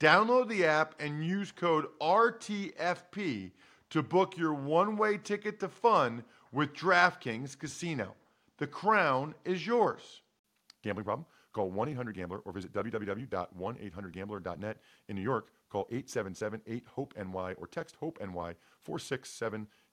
Download the app and use code RTFP to book your one way ticket to fun with DraftKings Casino. The crown is yours. Gambling problem? Call 1 800 Gambler or visit www.1800Gambler.net. In New York, call 877 8 HOPE NY or text HOPE NY 467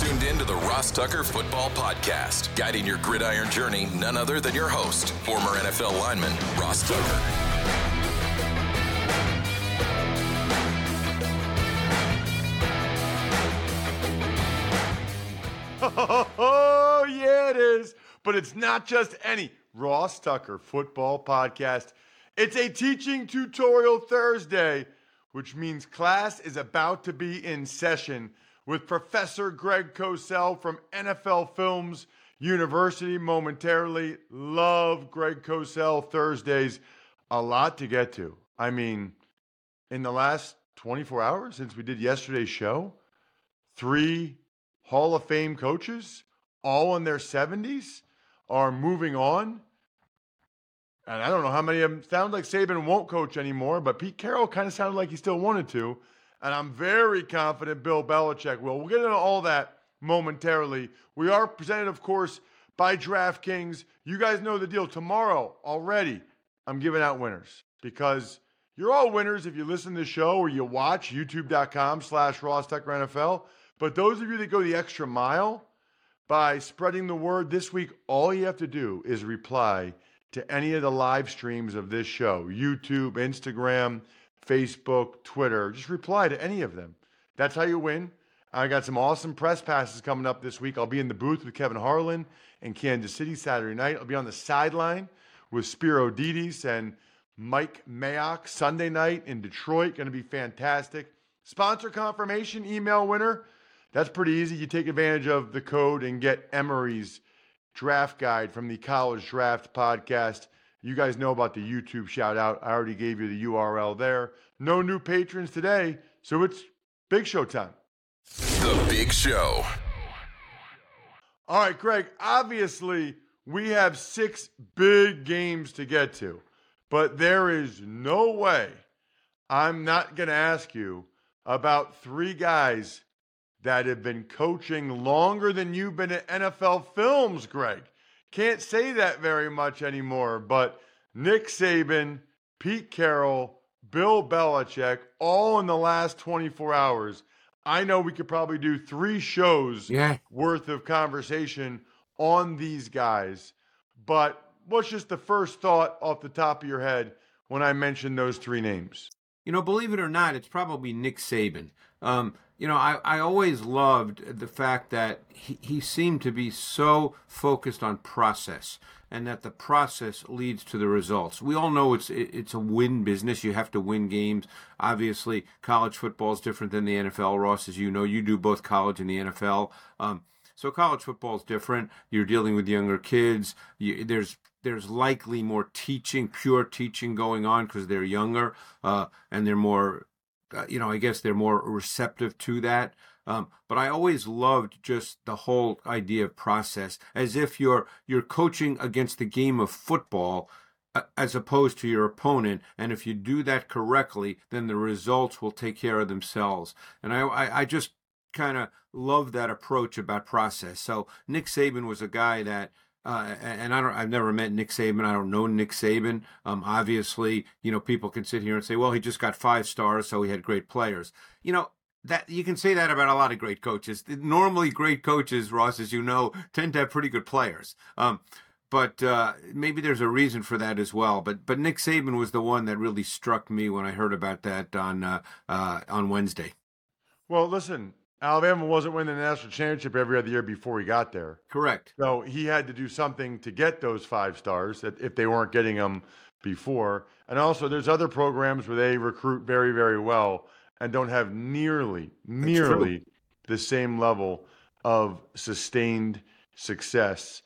Tuned in to the Ross Tucker Football Podcast, guiding your gridiron journey, none other than your host, former NFL lineman, Ross Tucker. Oh, yeah, it is. But it's not just any Ross Tucker football podcast. It's a teaching tutorial Thursday, which means class is about to be in session with Professor Greg Cosell from NFL Films University momentarily. Love Greg Cosell Thursdays. A lot to get to. I mean, in the last 24 hours since we did yesterday's show, three Hall of Fame coaches, all in their 70s, are moving on. And I don't know how many of them sound like Saban won't coach anymore, but Pete Carroll kind of sounded like he still wanted to. And I'm very confident Bill Belichick will. We'll get into all that momentarily. We are presented, of course, by DraftKings. You guys know the deal. Tomorrow already, I'm giving out winners because you're all winners if you listen to the show or you watch youtube.com slash Ross NFL. But those of you that go the extra mile by spreading the word this week, all you have to do is reply to any of the live streams of this show YouTube, Instagram, Facebook, Twitter. Just reply to any of them. That's how you win. I got some awesome press passes coming up this week. I'll be in the booth with Kevin Harlan in Kansas City Saturday night. I'll be on the sideline with Spero Dedes and Mike Mayock Sunday night in Detroit. Going to be fantastic. Sponsor confirmation email winner. That's pretty easy. You take advantage of the code and get Emery's draft guide from the College Draft Podcast. You guys know about the YouTube shout out. I already gave you the URL there. No new patrons today, so it's big show time. The Big Show. All right, Greg, obviously we have six big games to get to, but there is no way I'm not going to ask you about three guys that have been coaching longer than you've been at NFL Films, Greg. Can't say that very much anymore, but Nick Saban, Pete Carroll, Bill Belichick, all in the last 24 hours. I know we could probably do three shows Yeah. worth of conversation on these guys. But what's just the first thought off the top of your head when I mention those three names? You know, believe it or not, it's probably Nick Saban. Um, you know, I, I always loved the fact that he, he seemed to be so focused on process and that the process leads to the results. We all know it's it, it's a win business. You have to win games. Obviously, college football is different than the NFL, Ross, as you know. You do both college and the NFL. Um, so college football is different. You're dealing with younger kids. You, there's there's likely more teaching, pure teaching going on because they're younger uh, and they're more, uh, you know, I guess they're more receptive to that. Um, but I always loved just the whole idea of process, as if you're you're coaching against the game of football uh, as opposed to your opponent. And if you do that correctly, then the results will take care of themselves. And I I, I just kind of love that approach about process. So Nick Saban was a guy that uh, and I don't, I've never met Nick Saban. I don't know Nick Saban. Um, obviously, you know, people can sit here and say, well, he just got five stars, so he had great players. You know, that you can say that about a lot of great coaches. Normally, great coaches, Ross, as you know, tend to have pretty good players. Um, but uh, maybe there's a reason for that as well. But but Nick Saban was the one that really struck me when I heard about that on uh, uh, on Wednesday. Well, listen, Alabama wasn't winning the national championship every other year before he got there. Correct. So he had to do something to get those five stars if they weren't getting them before. And also, there's other programs where they recruit very, very well and don't have nearly, nearly the same level of sustained success.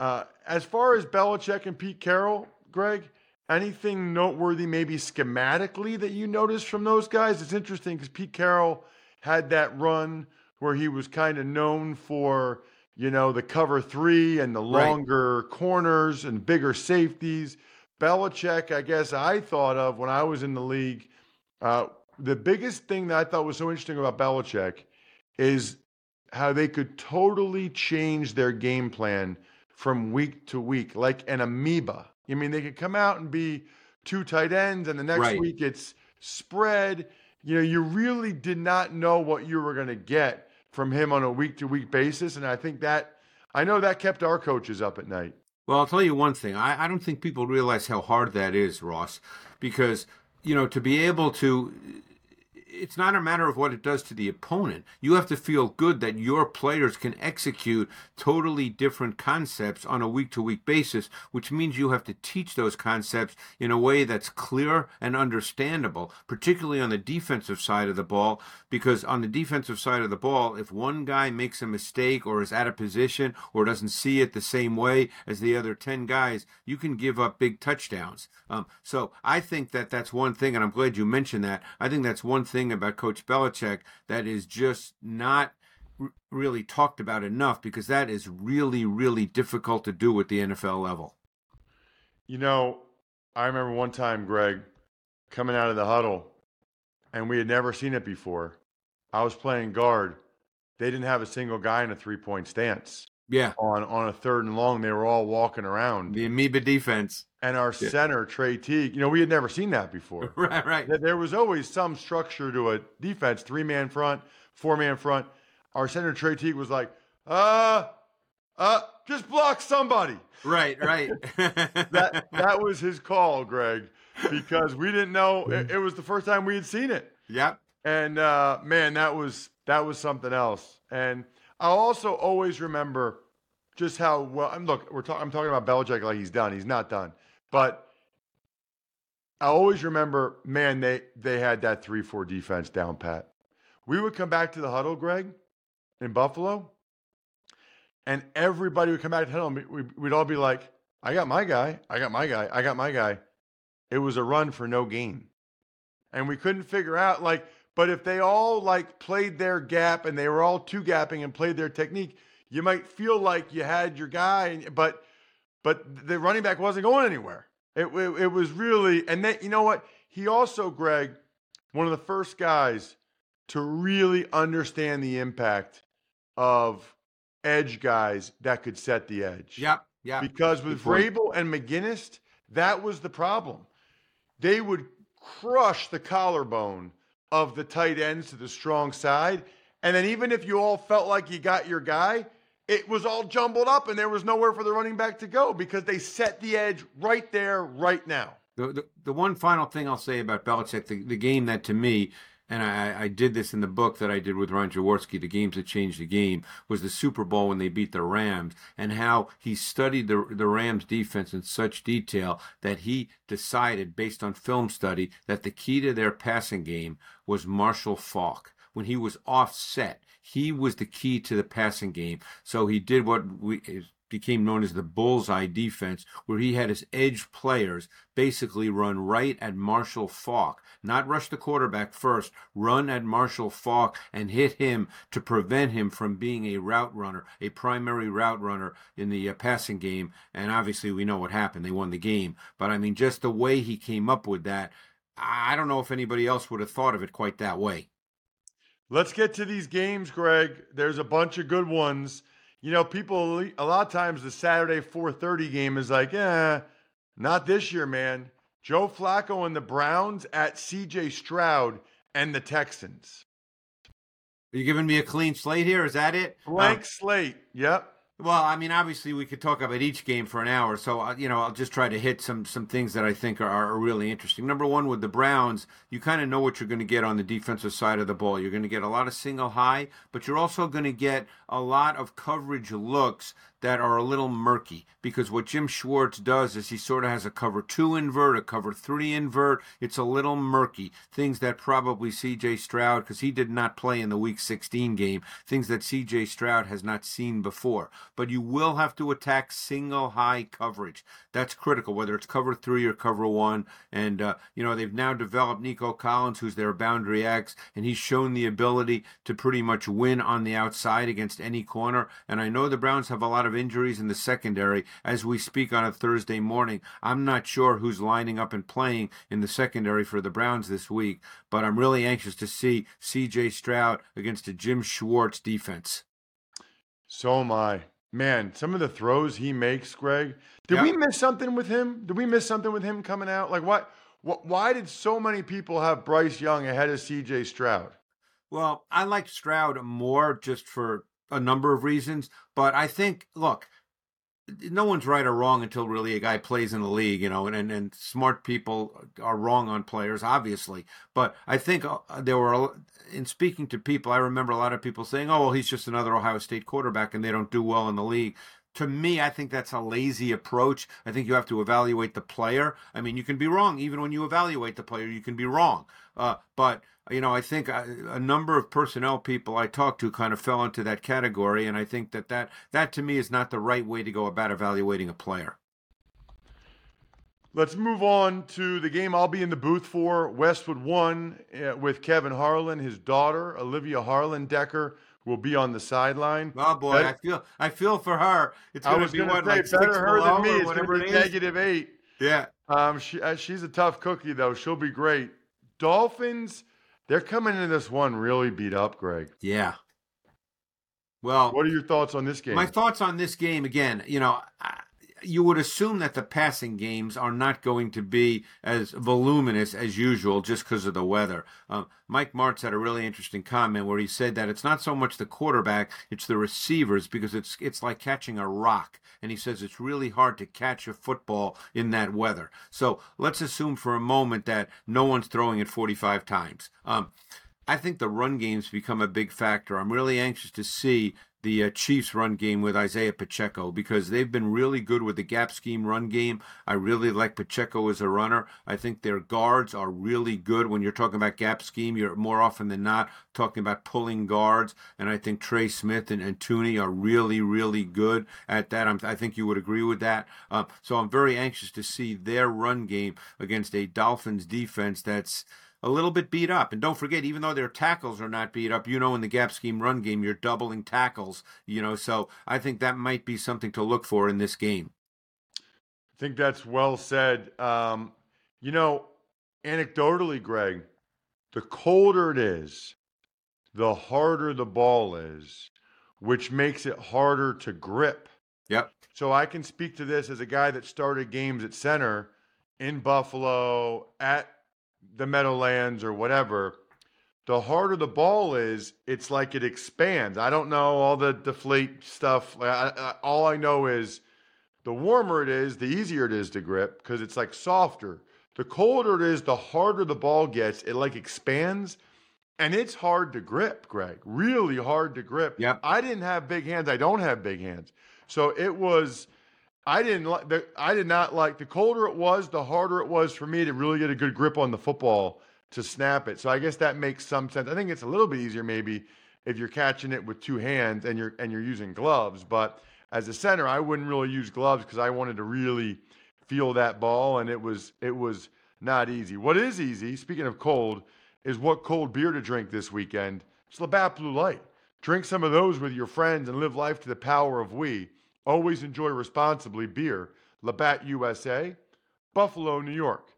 Uh, as far as Belichick and Pete Carroll, Greg, anything noteworthy, maybe schematically, that you noticed from those guys? It's interesting because Pete Carroll had that run where he was kind of known for, you know, the cover three and the longer right. corners and bigger safeties. Belichick, I guess I thought of when I was in the league. Uh, the biggest thing that I thought was so interesting about Belichick is how they could totally change their game plan from week to week, like an amoeba. I mean, they could come out and be two tight ends, and the next right. week it's spread you know, you really did not know what you were going to get from him on a week to week basis. And I think that, I know that kept our coaches up at night. Well, I'll tell you one thing. I, I don't think people realize how hard that is, Ross, because, you know, to be able to it's not a matter of what it does to the opponent. You have to feel good that your players can execute totally different concepts on a week to week basis, which means you have to teach those concepts in a way that's clear and understandable, particularly on the defensive side of the ball. Because on the defensive side of the ball, if one guy makes a mistake or is out of position or doesn't see it the same way as the other 10 guys, you can give up big touchdowns. Um, so I think that that's one thing, and I'm glad you mentioned that. I think that's one thing thing about Coach Belichick that is just not really talked about enough because that is really, really difficult to do at the NFL level. You know, I remember one time, Greg, coming out of the huddle, and we had never seen it before. I was playing guard. They didn't have a single guy in a three point stance. Yeah. On on a third and long, they were all walking around. The amoeba defense. And our yeah. center, Trey Teague, you know, we had never seen that before. right, right. There was always some structure to a defense, three man front, four man front. Our center, Trey Teague, was like, uh, uh, just block somebody. Right, right. that that was his call, Greg, because we didn't know it, it was the first time we had seen it. Yep. And uh, man, that was that was something else. And I'll also always remember just how well. I'm look. We're talking. I'm talking about Belichick like he's done. He's not done. But I always remember, man, they they had that three four defense down pat. We would come back to the huddle, Greg, in Buffalo, and everybody would come back to the huddle. We'd all be like, "I got my guy. I got my guy. I got my guy." It was a run for no gain, and we couldn't figure out like but if they all like played their gap and they were all two gapping and played their technique, you might feel like you had your guy, but but the running back wasn't going anywhere. It, it, it was really, and then you know what? He also, Greg, one of the first guys to really understand the impact of edge guys that could set the edge. Yep, yeah. Because with Vrabel and McGinest, that was the problem. They would crush the collarbone of the tight ends to the strong side. And then even if you all felt like you got your guy, it was all jumbled up and there was nowhere for the running back to go because they set the edge right there, right now. The, the, the one final thing I'll say about Belichick, the, the game that to me and I, I, did this in the book that I did with Ron Jaworski, The Games That Changed the Game, was the Super Bowl when they beat the Rams, and how he studied the, the Rams defense in such detail that he decided, based on film study, that the key to their passing game was Marshall Faulk. When he was offset, he was the key to the passing game. So he did what we became known as the bullseye defense, where he had his edge players basically run right at Marshall Faulk, not rush the quarterback first, run at Marshall Faulk and hit him to prevent him from being a route runner, a primary route runner in the uh, passing game. And obviously, we know what happened. They won the game. But I mean, just the way he came up with that, I don't know if anybody else would have thought of it quite that way. Let's get to these games, Greg. There's a bunch of good ones. You know, people a lot of times the Saturday 4:30 game is like, eh, not this year, man. Joe Flacco and the Browns at CJ Stroud and the Texans. Are you giving me a clean slate here? Is that it? Blank Um, slate. Yep. Well, I mean, obviously, we could talk about each game for an hour, so uh, you know, I'll just try to hit some some things that I think are, are really interesting. Number one, with the Browns, you kind of know what you're going to get on the defensive side of the ball. You're going to get a lot of single high, but you're also going to get a lot of coverage looks that are a little murky because what Jim Schwartz does is he sort of has a cover two invert, a cover three invert. It's a little murky. Things that probably CJ Stroud, because he did not play in the week 16 game, things that CJ Stroud has not seen before. But you will have to attack single high coverage. That's critical, whether it's cover three or cover one. And, uh, you know, they've now developed Nico Collins, who's their boundary X, and he's shown the ability to pretty much win on the outside against any corner. And I know the Browns have a lot of injuries in the secondary as we speak on a Thursday morning. I'm not sure who's lining up and playing in the secondary for the Browns this week, but I'm really anxious to see CJ Stroud against a Jim Schwartz defense. So am I. Man, some of the throws he makes, Greg. Did Yeah. we miss something with him? Did we miss something with him coming out? Like what? What? Why did so many people have Bryce Young ahead of C.J. Stroud? Well, I like Stroud more just for a number of reasons, but I think, look, no one's right or wrong until really a guy plays in the league, you know, and, and, and smart people are wrong on players, obviously. But I think uh, there were, in speaking to people, I remember a lot of people saying, oh, well, he's just another Ohio State quarterback and they don't do well in the league. To me, I think that's a lazy approach. I think you have to evaluate the player. I mean, you can be wrong. Even when you evaluate the player, you can be wrong. Uh, but, you know, I think a, a number of personnel people I talked to kind of fell into that category. And I think that, that that to me is not the right way to go about evaluating a player. Let's move on to the game I'll be in the booth for. Westwood one uh, with Kevin Harlan, his daughter Olivia Harlan Decker will be on the sideline. Oh boy, I feel I feel for her. It's going to be what say like better her than me. It's going to be negative eight. Yeah. Um, she uh, she's a tough cookie though. She'll be great. Dolphins, they're coming into this one really beat up, Greg. Yeah. Well, What are your thoughts on this game? My thoughts on this game again, you know, I- you would assume that the passing games are not going to be as voluminous as usual just because of the weather. Um, Mike Martz had a really interesting comment where he said that it's not so much the quarterback, it's the receivers because it's it's like catching a rock. And he says it's really hard to catch a football in that weather. So let's assume for a moment that no one's throwing it 45 times. Um, I think the run games become a big factor. I'm really anxious to see the uh, Chiefs run game with Isaiah Pacheco because they've been really good with the gap scheme run game. I really like Pacheco as a runner. I think their guards are really good. When you're talking about gap scheme, you're more often than not talking about pulling guards. And I think Trey Smith and, and Thuney are really, really good at that. I'm, I think you would agree with that. Uh, so I'm very anxious to see their run game against a Dolphins defense that's a little bit beat up. And don't forget, even though their tackles are not beat up, you know, in the gap scheme run game, you're doubling tackles, you know, so I think that might be something to look for in this game. I think that's well said. Um, you know, anecdotally, Greg, the colder it is, the harder the ball is, which makes it harder to grip. Yep. So I can speak to this as a guy that started games at center in Buffalo, at the Meadowlands, or whatever. The harder the ball is, it's like it expands. I don't know all the deflate stuff. I, I, all I know is the warmer it is, the easier it is to grip because it's like softer. The colder it is, the harder the ball gets. It like expands and it's hard to grip, Greg. Really hard to grip. Yep. I didn't have big hands. I don't have big hands. So it was I didn't like the I did not like the colder it was, the harder it was for me to really get a good grip on the football to snap it. So I guess that makes some sense. I think it's a little bit easier maybe if you're catching it with two hands and you're and you're using gloves, but as a center, I wouldn't really use gloves because I wanted to really feel that ball, and it was it was not easy. What is easy, speaking of cold, is what cold beer to drink this weekend. It's Labatt Blue Light. Drink some of those with your friends and live life to the power of we. Always enjoy responsibly beer. Labatt USA, Buffalo, New York.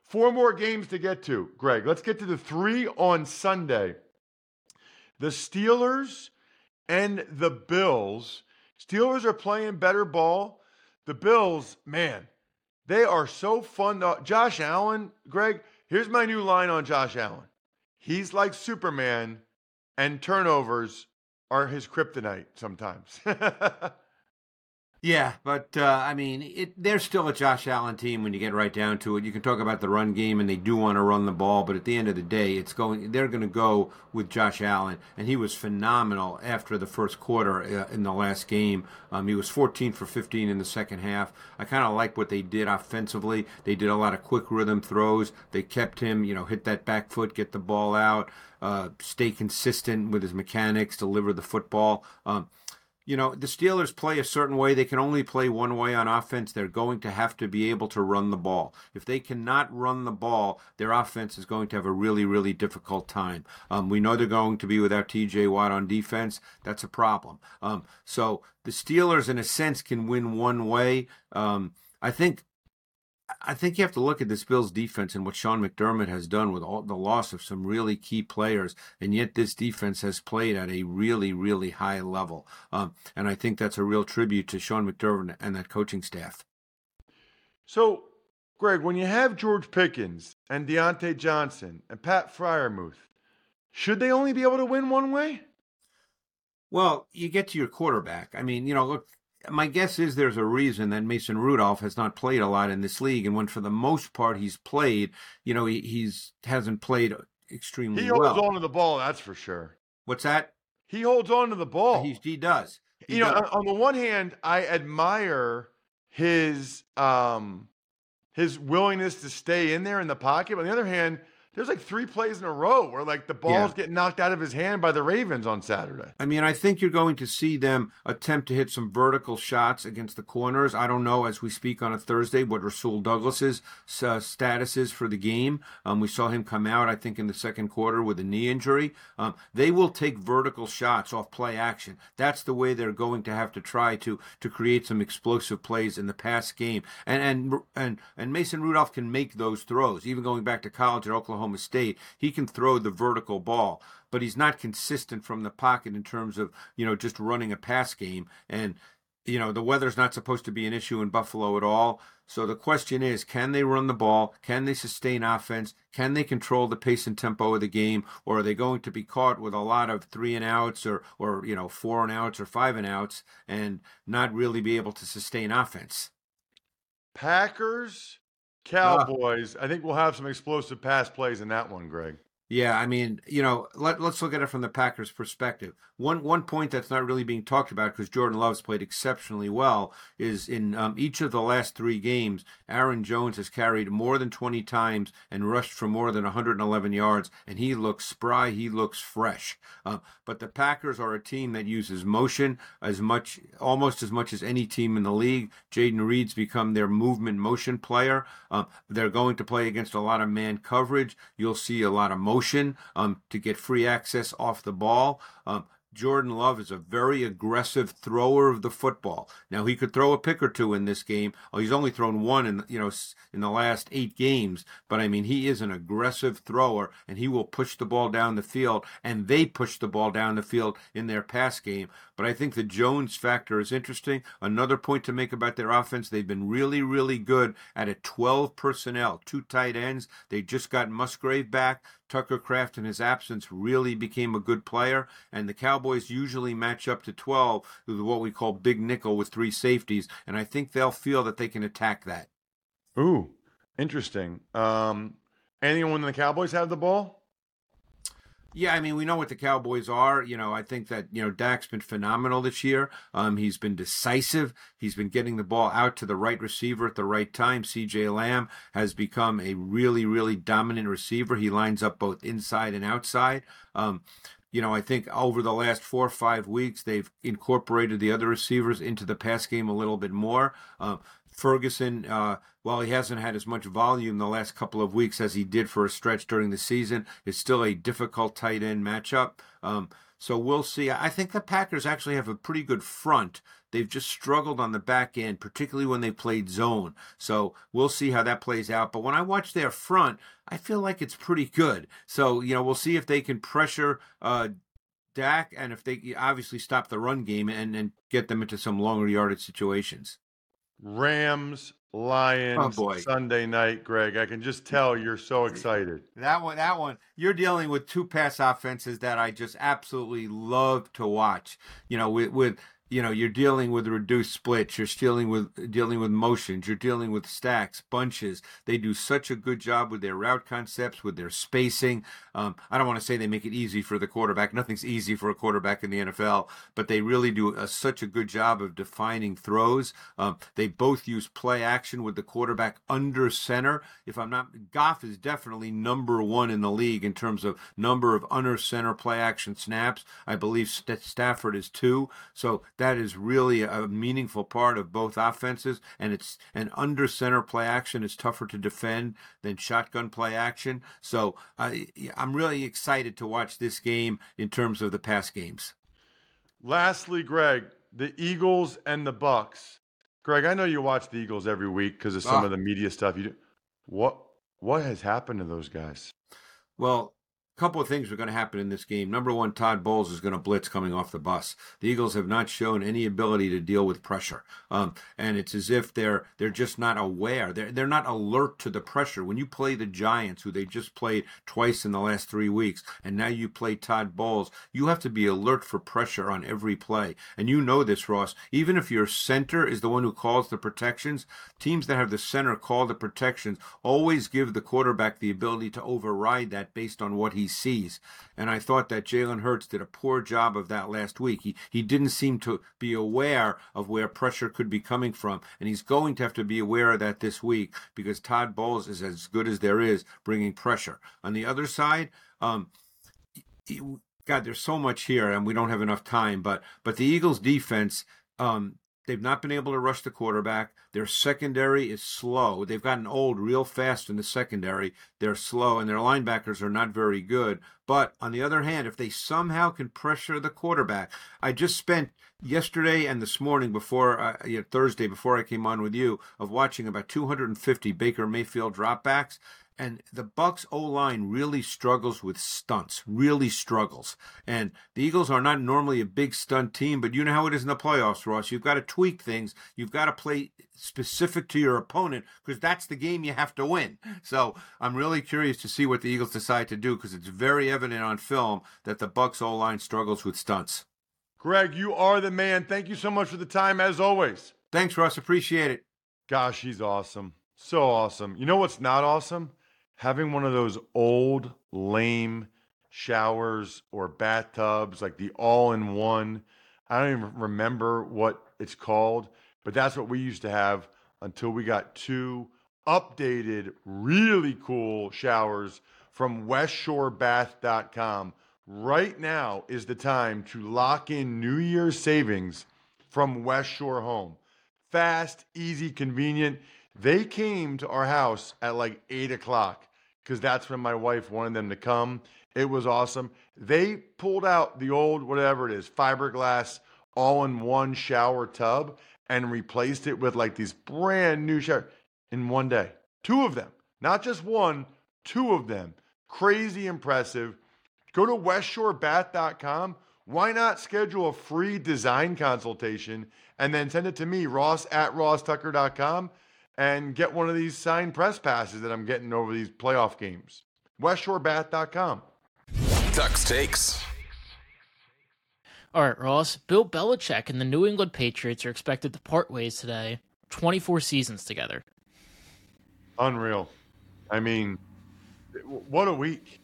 Four more games to get to, Greg. Let's get to the three on Sunday. The Steelers and the Bills Steelers are playing better ball. The Bills, man, they are so fun. Josh Allen, Greg, here's my new line on Josh Allen. He's like Superman, and turnovers are his kryptonite sometimes. Yeah, but uh, I mean, it, they're still a Josh Allen team when you get right down to it. You can talk about the run game, and they do want to run the ball, but at the end of the day, it's going. They're going to go with Josh Allen, and he was phenomenal after the first quarter uh, in the last game. Um, he was 14 for 15 in the second half. I kind of like what they did offensively. They did a lot of quick rhythm throws. They kept him, you know, hit that back foot, get the ball out, uh, stay consistent with his mechanics, deliver the football. Um, you know, the Steelers play a certain way. They can only play one way on offense. They're going to have to be able to run the ball. If they cannot run the ball, their offense is going to have a really, really difficult time. Um, we know they're going to be without TJ Watt on defense. That's a problem. Um, so the Steelers, in a sense, can win one way. Um, I think I think you have to look at this Bills defense and what Sean McDermott has done with all the loss of some really key players, and yet this defense has played at a really, really high level. Um, and I think that's a real tribute to Sean McDermott and that coaching staff. So, Greg, when you have George Pickens and Diontae Johnson and Pat Freiermuth, should they only be able to win one way? Well, you get to your quarterback. I mean, you know, look, my guess is there's a reason that Mason Rudolph has not played a lot in this league, and when for the most part he's played, you know, he, he's hasn't played extremely. He holds on to the ball, that's for sure. What's that? He holds on to the ball. He, he does. He you know, does. on, on the one hand, I admire his um his willingness to stay in there in the pocket. But on the other hand, there's like three plays in a row where like the ball's Yeah. getting knocked out of his hand by the Ravens on Saturday. I mean, I think you're going to see them attempt to hit some vertical shots against the corners. I don't know as we speak on a Thursday what Rasul Douglas's uh, status is for the game. Um, we saw him come out, I think, in the second quarter with a knee injury. Um, they will take vertical shots off play action. That's the way they're going to have to try to to create some explosive plays in the pass game. And and and and Mason Rudolph can make those throws. Even going back to college at Oklahoma State, he can throw the vertical ball but he's not consistent from the pocket in terms of you know just running a pass game. And you know the weather's not supposed to be an issue in Buffalo at all. So the question is can they run the ball? Can they sustain offense? Can they control the pace and tempo of the game? Or are they going to be caught with a lot of 3 and outs or or you know 4 and outs or 5 and outs and not really be able to sustain offense? Packers, Cowboys. I think we'll have some explosive pass plays in that one, Greg. Yeah, I mean, you know, let, let's look at it from the Packers' perspective. One one point that's not really being talked about because Jordan Love's played exceptionally well is in um, each of the last three games, Aaron Jones has carried more than 20 times and rushed for more than 111 yards, and he looks spry, he looks fresh. Uh, but the Packers are a team that uses motion as much, almost as much as any team in the league. Jayden Reed's become their movement motion player. Um, they're going to play against a lot of man coverage. You'll see a lot of motion um, to get free access off the ball. Um, Jordan Love is a very aggressive thrower of the football. Now he could throw a pick or two in this game. Oh, he's only thrown one in you know in the last eight games, but I mean he is an aggressive thrower and he will push the ball down the field. And they push the ball down the field in their pass game. But I think the Jones factor is interesting. Another point to make about their offense: they've been really, really good at a 12 personnel, two tight ends. They just got Musgrave back. Tucker Kraft, in his absence really became a good player, and the Cowboys usually match up to 12 with what we call big nickel with three safeties, and I think they'll feel that they can attack that. Ooh, interesting. Um, anyone when the Cowboys have the ball? Yeah, I mean, we know what the Cowboys are. You know, I think that, you know, Dak's been phenomenal this year. Um, he's been decisive. He's been getting the ball out to the right receiver at the right time. CeeDee Lamb has become a really, really dominant receiver. He lines up both inside and outside. Um, you know, I think over the last four or five weeks, they've incorporated the other receivers into the pass game a little bit more. Um, Ferguson, uh, while he hasn't had as much volume the last couple of weeks as he did for a stretch during the season, is still a difficult tight end matchup. Um, so we'll see. I think the Packers actually have a pretty good front. They've just struggled on the back end, particularly when they played zone. So we'll see how that plays out. But when I watch their front, I feel like it's pretty good. So, you know, we'll see if they can pressure uh, Dak, and if they obviously stop the run game and, and get them into some longer yardage situations. Rams, oh, Lions, Oh. Sunday night, Greg. I can just tell you're so excited. That one, that one, you're dealing with two pass offenses that I just absolutely love to watch. You know, with, with you know, you're dealing with reduced splits, you're dealing with dealing with motions, you're dealing with stacks, bunches. They do such a good job with their route concepts, with their spacing. Um, I don't want to say they make it easy for the quarterback. Nothing's easy for a quarterback in the NFL, but they really do a, such a good job of defining throws. Um, they both use play action with the quarterback under center. If I'm not, Goff is definitely number one in the league in terms of number of under center play action snaps. I believe St- Stafford is two. So that is really a meaningful part of both offenses. And it's an under center play action is tougher to defend than shotgun play action. So I, I'm really excited to watch this game in terms of the pass games. Lastly, Greg, the Eagles and the Bucks. Greg, I know you watch the Eagles every week because of some Ah. of the media stuff you do. What what has happened to those guys? Well, couple of things are going to happen in this game. Number one, Todd Bowles is going to blitz coming off the bus. The Eagles have not shown any ability to deal with pressure, um, and it's as if they're they're just not aware. They're they're not alert to the pressure. When you play the Giants, who they just played twice in the last three weeks, and now you play Todd Bowles, you have to be alert for pressure on every play. And you know this, Ross. Even if your center is the one who calls the protections, teams that have the center call the protections always give the quarterback the ability to override that based on what he sees. And I thought that Jalen Hurts did a poor job of that last week. He he didn't seem to be aware of where pressure could be coming from, and he's going to have to be aware of that this week because Todd Bowles is as good as there is bringing pressure. On the other side, um, God, there's so much here, and we don't have enough time. But but the Eagles' defense, um, they've not been able to rush the quarterback. Their secondary is slow. They've gotten old real fast in the secondary. They're slow, and their linebackers are not very good. But on the other hand, if they somehow can pressure the quarterback, I just spent yesterday and this morning before uh, Thursday before I came on with you of watching about 250 Baker Mayfield dropbacks and the Bucks O line really struggles with stunts, really struggles. And the Eagles are not normally a big stunt team, but you know how it is in the playoffs, Ross. You've got to tweak things. You've got to play specific to your opponent because that's the game you have to win. So I'm really curious to see what the Eagles decide to do because it's very evident on film that the Bucks O line struggles with stunts. Greg, you are the man. Thank you so much for the time as always. Thanks, Russ. Appreciate it. Gosh, he's awesome. So awesome. You know what's not awesome? Having one of those old, lame showers or bathtubs, like the all in one. I don't even remember what it's called, but that's what we used to have until we got two updated, really cool showers from westshorebath.com. Right now is the time to lock in New Year's savings from West Shore Home. Fast, easy, convenient. They came to our house at like eight o'clock because that's when my wife wanted them to come. It was awesome. They pulled out the old, whatever it is, fiberglass all in one shower tub and replaced it with like these brand new shower in one day. Two of them, not just one, two of them. Crazy impressive. Go to westshorebath.com. Why not schedule a free design consultation and then send it to me, Ross at rosstucker.com, and get one of these signed press passes that I'm getting over these playoff games. westshorebath.com. Ducks takes. All right, Ross. Bill Belichick and the New England Patriots are expected to part ways today. 24 seasons together. Unreal. I mean, what a week.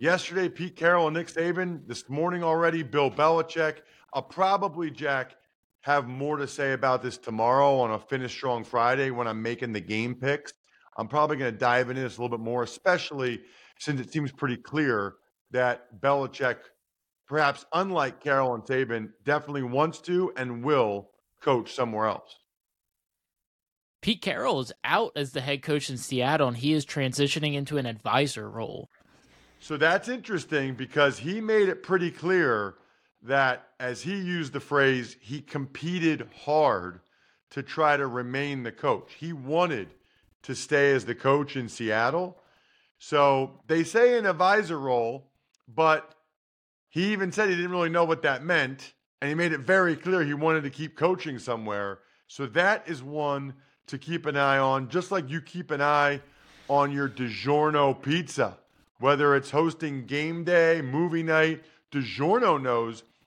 Yesterday, Pete Carroll and Nick Saban. This morning already, Bill Belichick. I'll probably, Jack, have more to say about this tomorrow on a Finish Strong Friday when I'm making the game picks. I'm probably going to dive into this a little bit more, especially since it seems pretty clear that Belichick, perhaps unlike Carroll and Saban, definitely wants to and will coach somewhere else. Pete Carroll is out as the head coach in Seattle, and he is transitioning into an advisor role. So that's interesting because he made it pretty clear that, as he used the phrase, he competed hard to try to remain the coach. He wanted to stay as the coach in Seattle. So they say an advisor role, but He even said he didn't really know what that meant, and he made it very clear he wanted to keep coaching somewhere. So that is one to keep an eye on, just like you keep an eye on your DiGiorno pizza. Whether it's hosting game day, movie night, DiGiorno knows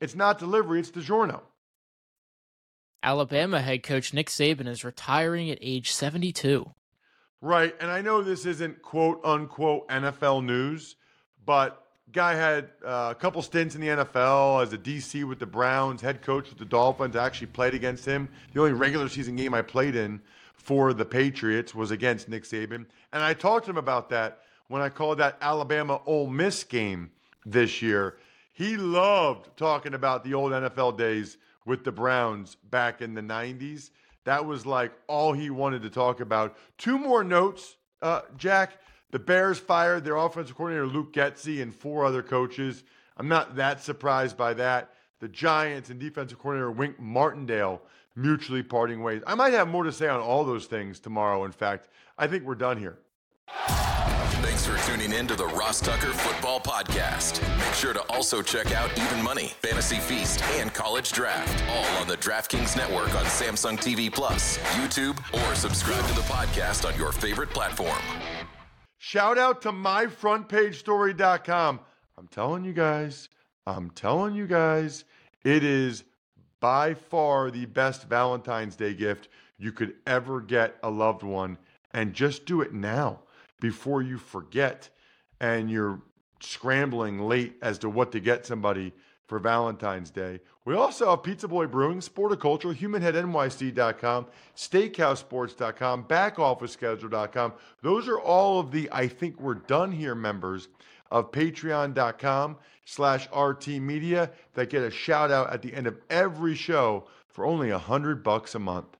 It's not delivery, it's DiGiorno. Alabama head coach Nick Saban is retiring at age 72. Right. And I know this isn't quote unquote NFL news, but guy had uh, a couple stints in the NFL as a DC with the Browns, head coach with the Dolphins. I actually played against him. The only regular season game I played in for the Patriots was against Nick Saban. And I talked to him about that when I called that Alabama Ole Miss game this year. He loved talking about the old NFL days with the Browns back in the 90s. That was like all he wanted to talk about. Two more notes, uh, Jack. The Bears fired their offensive coordinator, Luke Getsy, and four other coaches. I'm not that surprised by that. The Giants and defensive coordinator Wink Martindale mutually parting ways. I might have more to say on all those things tomorrow. In fact, I think we're done here. Thanks for tuning in to the Ross Tucker Football Podcast. Make sure to also check out Even Money, Fantasy Feast, and College Draft, all on the DraftKings Network on Samsung TV Plus, YouTube, or subscribe to the podcast on your favorite platform. Shout out to myfrontpagestory.com. I'm telling you guys, I'm telling you guys, it is by far the best Valentine's Day gift you could ever get a loved one. And just do it now before you forget and you're scrambling late as to what to get somebody for Valentine's Day. We also have Pizza Boy Brewing, Sporticulture, HumanHeadNYC.com, SteakhouseSports.com, BackOfficeSchedule.com. Those are all of the I think we're done here members of Patreon.com slash RT Media that get a shout out at the end of every show for only a hundred bucks a month.